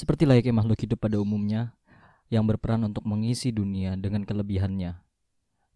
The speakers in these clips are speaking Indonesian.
Seperti layaknya makhluk hidup pada umumnya yang berperan untuk mengisi dunia dengan kelebihannya.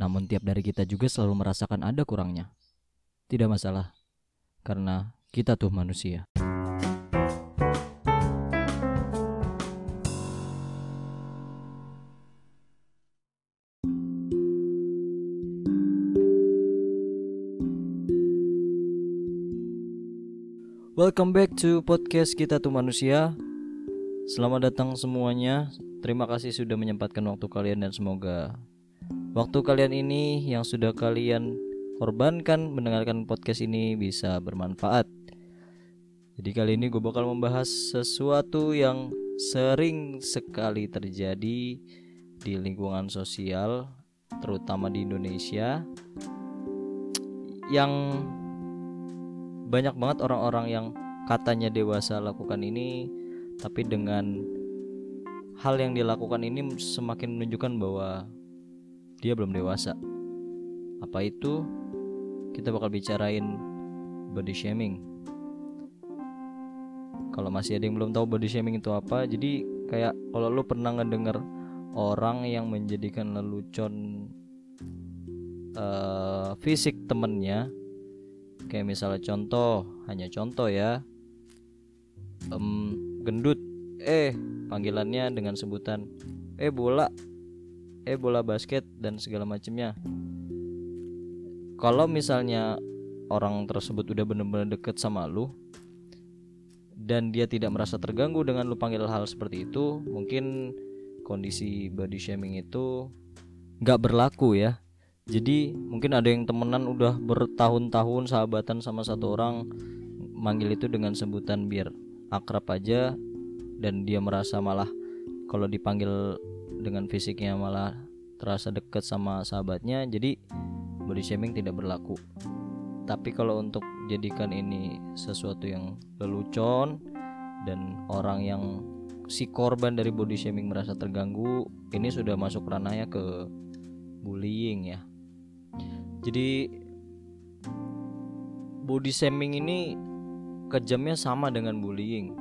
Namun tiap dari kita juga selalu merasakan ada kurangnya. Tidak masalah, karena kita tuh manusia. Welcome back to podcast kita tuh manusia. Selamat datang semuanya. Terima kasih sudah menyempatkan waktu kalian dan semoga waktu kalian ini yang sudah kalian korbankan mendengarkan podcast ini bisa bermanfaat. Jadi kali ini gue bakal membahas sesuatu yang sering sekali terjadi di lingkungan sosial, terutama di Indonesia, yang banyak banget orang-orang yang katanya dewasa lakukan ini tapi dengan hal yang dilakukan ini semakin menunjukkan bahwa dia belum dewasa. Apa itu? Kita bakal bicarain body shaming. Kalau masih ada yang belum tahu body shaming itu apa jadi kayak kalau lu pernah ngedenger orang yang menjadikan lelucon uh, fisik temennya kayak misalnya contoh hanya contoh ya. Um, gendut. Eh. Panggilannya dengan sebutan eh bola. Eh bola basket dan segala macamnya kalau misalnya orang tersebut udah bener-bener deket sama lu dan dia tidak merasa terganggu dengan lu panggil hal seperti itu mungkin kondisi body shaming itu nggak berlaku ya. Jadi mungkin ada yang temenan udah bertahun-tahun sahabatan sama satu orang manggil itu dengan sebutan biar akrab aja dan dia merasa malah kalau dipanggil dengan fisiknya malah terasa dekat sama sahabatnya jadi body shaming tidak berlaku. Tapi kalau untuk jadikan ini sesuatu yang lelucon dan orang yang si korban dari body shaming merasa terganggu ini sudah masuk ranahnya ke bullying ya. Jadi body shaming ini kejamnya sama dengan bullying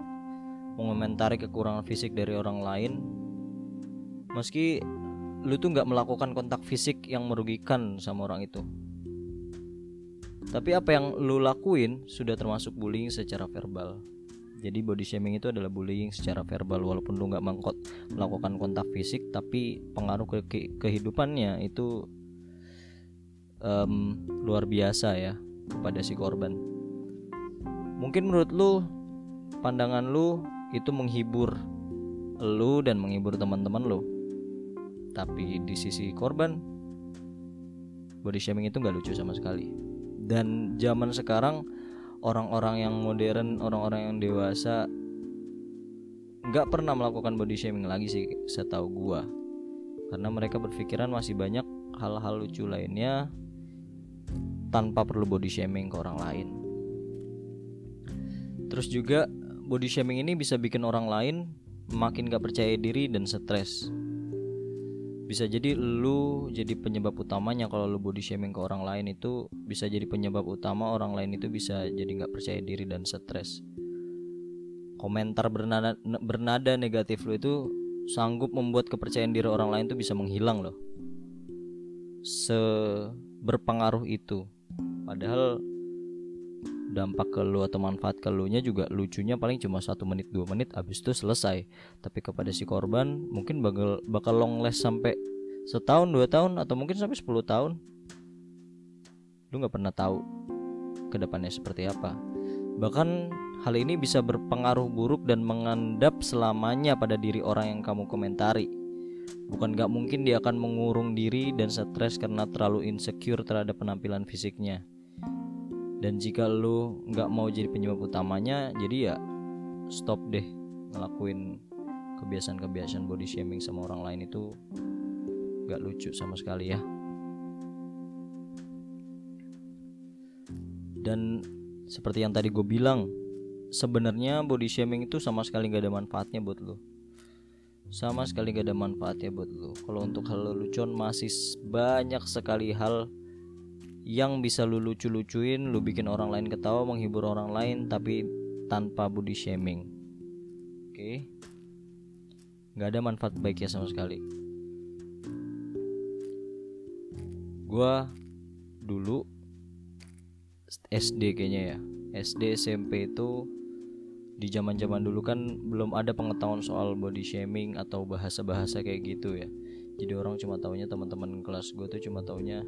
mengomentari kekurangan fisik dari orang lain. Meski lu tuh nggak melakukan kontak fisik yang merugikan sama orang itu. Tapi apa yang lu lakuin sudah termasuk bullying secara verbal. Jadi body shaming itu adalah bullying secara verbal walaupun lu nggak melakukan kontak fisik tapi pengaruh ke kehidupannya itu um, luar biasa ya kepada si korban. Mungkin menurut lu pandangan lu itu menghibur lu dan menghibur teman-teman lu. Tapi di sisi korban body shaming itu nggak lucu sama sekali. Dan zaman sekarang orang-orang yang modern, orang-orang yang dewasa nggak pernah melakukan body shaming lagi sih setahu gua karena mereka berpikiran masih banyak hal-hal lucu lainnya tanpa perlu body shaming ke orang lain. Terus juga body shaming ini bisa bikin orang lain makin gak percaya diri dan stres. Bisa jadi lu jadi penyebab utamanya kalau lu body shaming ke orang lain itu bisa jadi penyebab utama orang lain itu bisa jadi gak percaya diri dan stres. Komentar bernada, bernada negatif lu itu sanggup membuat kepercayaan diri orang lain itu bisa menghilang loh. Seberpengaruh itu padahal dampak ke lu atau manfaat ke lu nya juga lucunya paling cuma satu menit dua menit abis itu selesai. Tapi kepada si korban mungkin bakal bakal long last sampai setahun dua tahun atau mungkin sampai 10 tahun. Lu nggak pernah tahu ke depannya seperti apa. Bahkan hal ini bisa berpengaruh buruk dan mengendap selamanya pada diri orang yang kamu komentari. Bukan gak mungkin dia akan mengurung diri dan stres karena terlalu insecure terhadap penampilan fisiknya dan jika lu nggak mau jadi penyebab utamanya jadi ya stop deh ngelakuin kebiasaan-kebiasaan body shaming sama orang lain itu nggak lucu sama sekali ya. Dan seperti yang tadi gue bilang sebenarnya body shaming itu sama sekali nggak ada manfaatnya buat lo sama sekali gak ada manfaatnya buat lo kalau untuk hal lelucon masih banyak sekali hal yang bisa lu lucu-lucuin, lu bikin orang lain ketawa, menghibur orang lain tapi tanpa body shaming. Oke. Okay? nggak ada manfaat baiknya sama sekali gue dulu SD kayaknya ya SD SMP itu di zaman zaman dulu kan belum ada pengetahuan soal body shaming atau bahasa-bahasa kayak gitu ya jadi orang cuma taunya teman-teman kelas gue tuh cuma taunya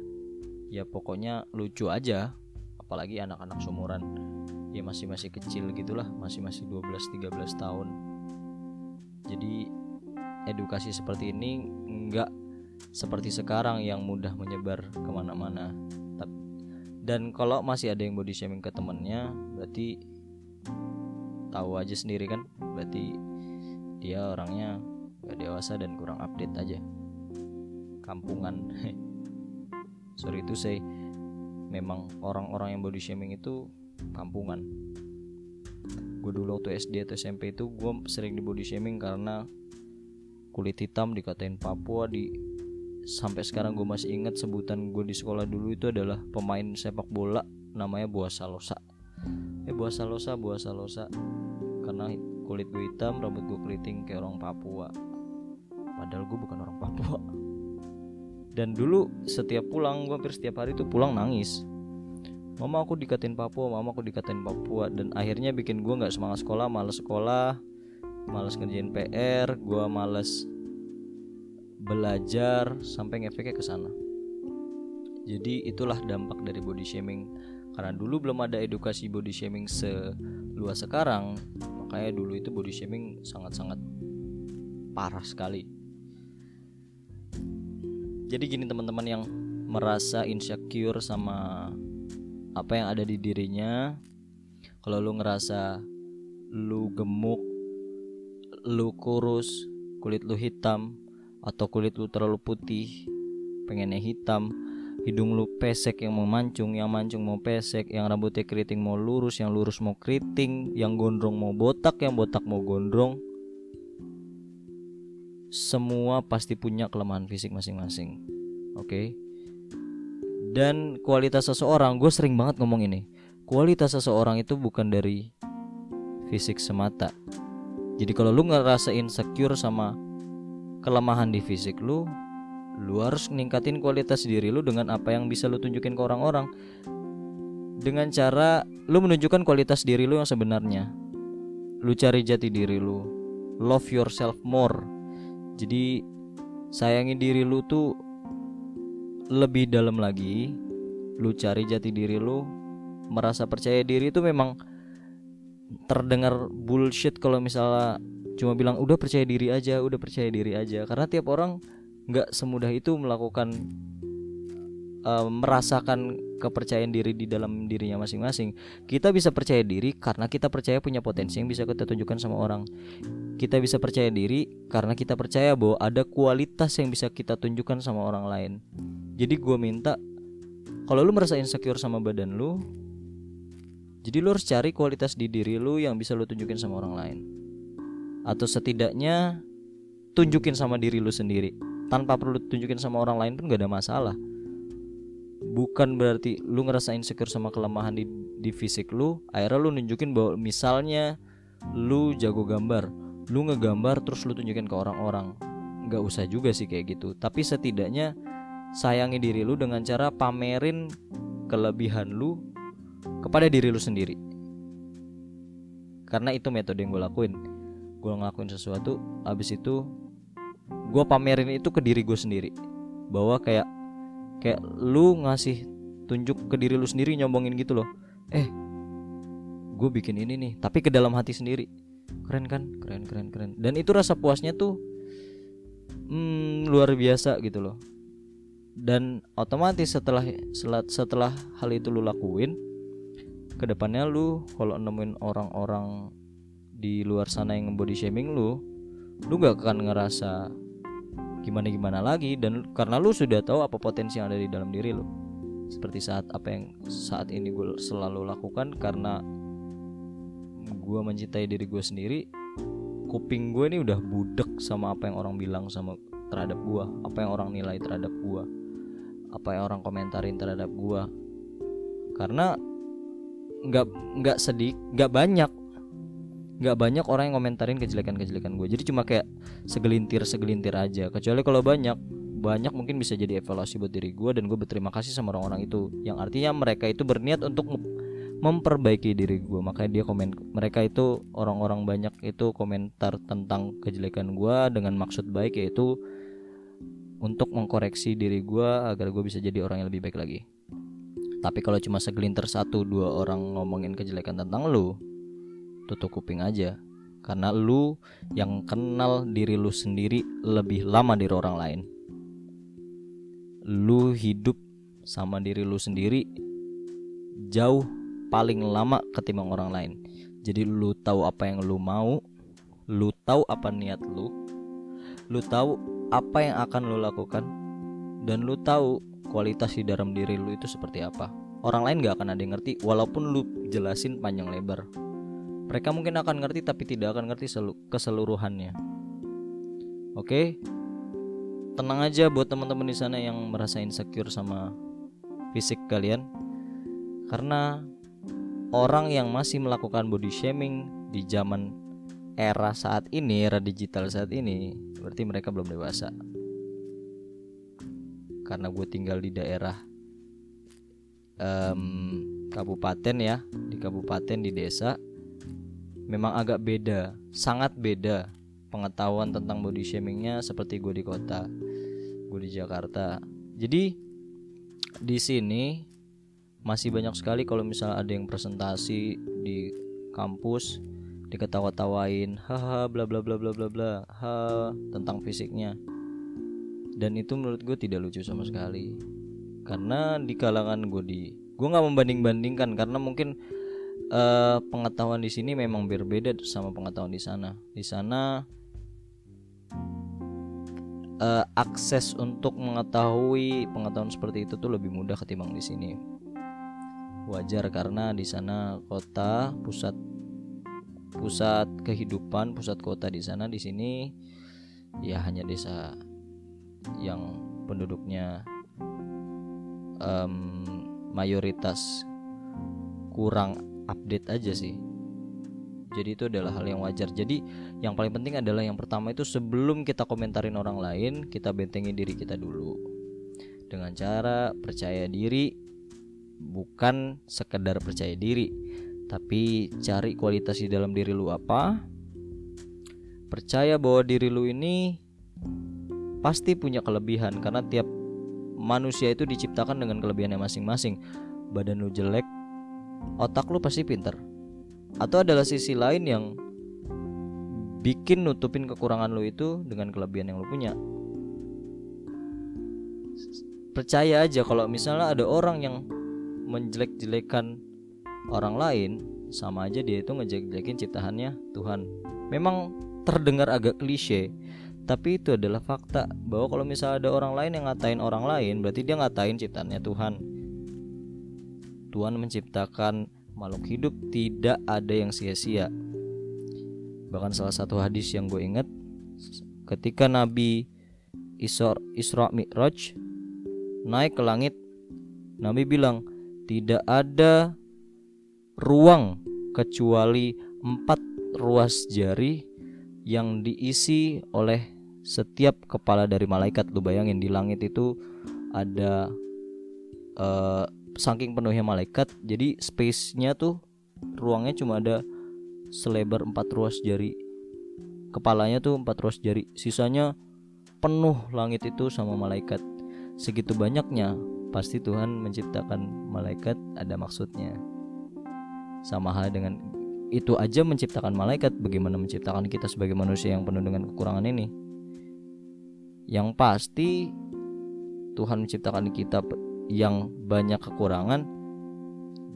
ya pokoknya lucu aja. Apalagi anak-anak sumuran ya masih masih kecil gitulah. Masih masih 12 13 tahun. Jadi edukasi seperti ini nggak seperti sekarang yang mudah menyebar ke mana-mana. Dan kalau masih ada yang body shaming ke temennya berarti tahu aja sendiri kan? Berarti dia orangnya gak dewasa dan kurang update aja. Kampungan sorry itu saya memang orang-orang yang body shaming itu kampungan. Gue dulu waktu SD atau SMP itu gue sering di body shaming karena kulit hitam dikatain Papua di sampai sekarang gue masih ingat sebutan gue di sekolah dulu itu adalah pemain sepak bola namanya Buah Salosa eh Buah Salosa Buah Salosa karena kulit gue hitam rambut gue keriting kayak orang Papua. Padahal gue bukan orang Papua dan dulu setiap pulang gue hampir setiap hari tuh pulang nangis mama aku dikatain Papua mama aku dikatain Papua dan akhirnya bikin gue nggak semangat sekolah males sekolah males ngerjain PR gue males belajar sampai ngefeknya ke sana. Jadi itulah dampak dari body shaming. Karena dulu belum ada edukasi body shaming seluas sekarang, makanya dulu itu body shaming sangat-sangat parah sekali. Jadi gini teman-teman yang merasa insecure sama apa yang ada di dirinya, kalau lu ngerasa lu gemuk, lu kurus, kulit lu hitam, atau kulit lu terlalu putih pengennya hitam hidung lu pesek yang mau mancung yang mancung mau pesek yang rambutnya keriting mau lurus yang lurus mau keriting yang gondrong mau botak yang botak mau gondrong semua pasti punya kelemahan fisik masing-masing oke? Okay? dan kualitas seseorang gue sering banget ngomong ini kualitas seseorang itu bukan dari fisik semata. Jadi kalau lu ngerasa insecure sama kelemahan di fisik lu lu harus ningkatin kualitas diri lu dengan apa yang bisa lu tunjukin ke orang-orang. Dengan cara lu menunjukkan kualitas diri lu yang sebenarnya. Lu cari jati diri lu. Love yourself more jadi sayangi diri lu tuh lebih dalam lagi. Lu cari jati diri lu merasa percaya diri itu memang terdengar bullshit kalau misalnya cuma bilang udah percaya diri aja udah percaya diri aja. Karena tiap orang nggak semudah itu melakukan uh, merasakan kepercayaan diri di dalam dirinya masing-masing. Kita bisa percaya diri karena kita percaya punya potensi yang bisa kita tunjukkan sama orang. Kita bisa percaya diri karena kita percaya bahwa ada kualitas yang bisa kita tunjukkan sama orang lain. Jadi gue minta kalau lu merasa insecure sama badan lu jadi lu harus cari kualitas di diri lu yang bisa lu tunjukin sama orang lain. Atau setidaknya tunjukin sama diri lu sendiri. Tanpa perlu tunjukin sama orang lain pun gak ada masalah bukan berarti lu ngerasa insecure sama kelemahan di, di fisik lu akhirnya lu nunjukin bahwa misalnya lu jago gambar lu ngegambar terus lu tunjukin ke orang-orang. Nggak usah juga sih kayak gitu. Tapi setidaknya sayangi diri lu dengan cara pamerin kelebihan lu kepada diri lu sendiri. Karena itu metode yang gue lakuin. Gue ngelakuin sesuatu abis itu gue pamerin itu ke diri gue sendiri. Bahwa kayak kayak lu ngasih tunjuk ke diri lu sendiri nyombongin gitu loh. Eh gue bikin ini nih tapi ke dalam hati sendiri. Keren kan? Keren keren keren. Dan itu rasa puasnya tuh hmm, luar biasa gitu loh. Dan otomatis setelah setelah, hal itu lu lakuin ke depannya lu kalau nemuin orang-orang di luar sana yang body shaming lu lu gak akan ngerasa gimana gimana lagi dan karena lu sudah tahu apa potensi yang ada di dalam diri lu. Seperti saat apa yang saat ini gue selalu lakukan karena gue mencintai diri gue sendiri kuping gue ini udah budek sama apa yang orang bilang sama terhadap gue apa yang orang nilai terhadap gue apa yang orang komentarin terhadap gue karena nggak nggak sedih nggak banyak nggak banyak orang yang komentarin kejelekan-kejelekan gue. Jadi cuma kayak segelintir segelintir aja. Kecuali kalau banyak banyak mungkin bisa jadi evaluasi buat diri gue dan gue berterima kasih sama orang-orang itu. Yang artinya mereka itu berniat untuk memperbaiki diri gue. Makanya dia komen mereka itu orang-orang banyak itu komentar tentang kejelekan gue dengan maksud baik yaitu untuk mengkoreksi diri gue agar gue bisa jadi orang yang lebih baik lagi. Tapi kalau cuma segelintir satu dua orang ngomongin kejelekan tentang lu tutup kuping aja karena lu yang kenal diri lu sendiri lebih lama dari orang lain lu hidup sama diri lu sendiri jauh paling lama ketimbang orang lain. Jadi lu tahu apa yang lu mau, lu tahu apa niat lu, lu tahu apa yang akan lu lakukan, dan lu tahu kualitas di dalam diri lu itu seperti apa. Orang lain gak akan ada yang ngerti walaupun lu jelasin panjang lebar. Mereka mungkin akan ngerti tapi tidak akan ngerti keseluruhannya. Oke, tenang aja buat teman-teman di sana yang merasa insecure sama fisik kalian. Karena orang yang masih melakukan body shaming di zaman era saat ini era digital saat ini berarti mereka belum dewasa. Karena gue tinggal di daerah um, kabupaten ya di kabupaten di desa memang agak beda sangat beda pengetahuan tentang body shamingnya seperti gue di kota gue di Jakarta. Jadi di sini masih banyak sekali kalau misalnya ada yang presentasi di kampus diketawa-tawain haha bla bla bla bla bla bla ha tentang fisiknya. Dan itu menurut gue tidak lucu sama sekali. Karena di kalangan gue di gue nggak membanding bandingkan karena mungkin uh, pengetahuan di sini memang berbeda sama pengetahuan di sana di sana uh, akses untuk mengetahui pengetahuan seperti itu tuh lebih mudah ketimbang di sini. Wajar karena di sana kota pusat pusat kehidupan, pusat kota di sana di sini ya hanya desa yang penduduknya um, mayoritas kurang update aja sih. Jadi itu adalah hal yang wajar. Jadi yang paling penting adalah yang pertama itu sebelum kita komentarin orang lain kita bentengin diri kita dulu. Dengan cara percaya diri bukan sekedar percaya diri tapi cari kualitas di dalam diri lu apa. Percaya bahwa diri lu ini pasti punya kelebihan karena tiap manusia itu diciptakan dengan kelebihannya masing-masing. Badan lu jelek otak lu pasti pinter. Atau adalah sisi lain yang bikin nutupin kekurangan lo itu dengan kelebihan yang lo punya. Percaya aja kalau misalnya ada orang yang menjelek-jelekan orang lain sama aja dia itu ngejelek-jelekin ciptaannya Tuhan. Memang terdengar agak klise tapi itu adalah fakta bahwa kalau misalnya ada orang lain yang ngatain orang lain berarti dia ngatain ciptaannya Tuhan Tuhan menciptakan makhluk hidup tidak ada yang sia-sia. Bahkan salah satu hadis yang gue ingat ketika Nabi Isra, Mi'raj naik ke langit Nabi bilang tidak ada ruang kecuali empat ruas jari yang diisi oleh setiap kepala dari malaikat lu bayangin di langit itu ada uh, saking penuhnya malaikat jadi space-nya tuh ruangnya cuma ada selebar empat ruas jari. Kepalanya tuh empat ruas jari sisanya penuh langit itu sama malaikat. Segitu banyaknya pasti Tuhan menciptakan malaikat ada maksudnya. Sama hal dengan itu aja menciptakan malaikat bagaimana menciptakan kita sebagai manusia yang penuh dengan kekurangan ini? Yang pasti Tuhan menciptakan kita yang banyak kekurangan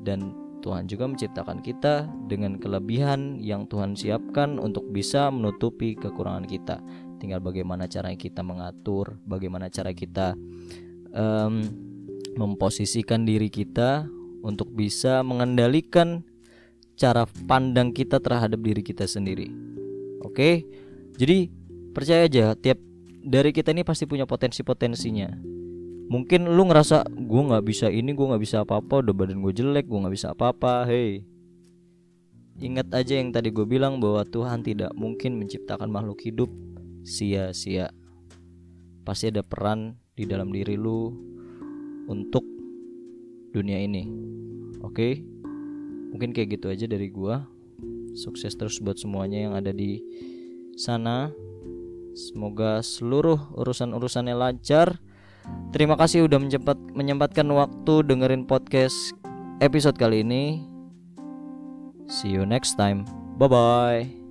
dan Tuhan juga menciptakan kita dengan kelebihan yang Tuhan siapkan untuk bisa menutupi kekurangan kita. Tinggal bagaimana cara kita mengatur, bagaimana cara kita um, memposisikan diri kita untuk bisa mengendalikan cara pandang kita terhadap diri kita sendiri. Oke, jadi percaya aja, tiap dari kita ini pasti punya potensi-potensinya mungkin lu ngerasa gue nggak bisa ini gue nggak bisa apa-apa udah badan gue jelek gue nggak bisa apa-apa hey ingat aja yang tadi gue bilang bahwa Tuhan tidak mungkin menciptakan makhluk hidup sia-sia. Pasti ada peran di dalam diri lu untuk dunia ini. Oke? Mungkin kayak gitu aja dari gua. Sukses terus buat semuanya yang ada di sana. Semoga seluruh urusan-urusannya lancar. Terima kasih udah menyempat, menyempatkan waktu dengerin podcast episode kali ini. See you next time. Bye bye.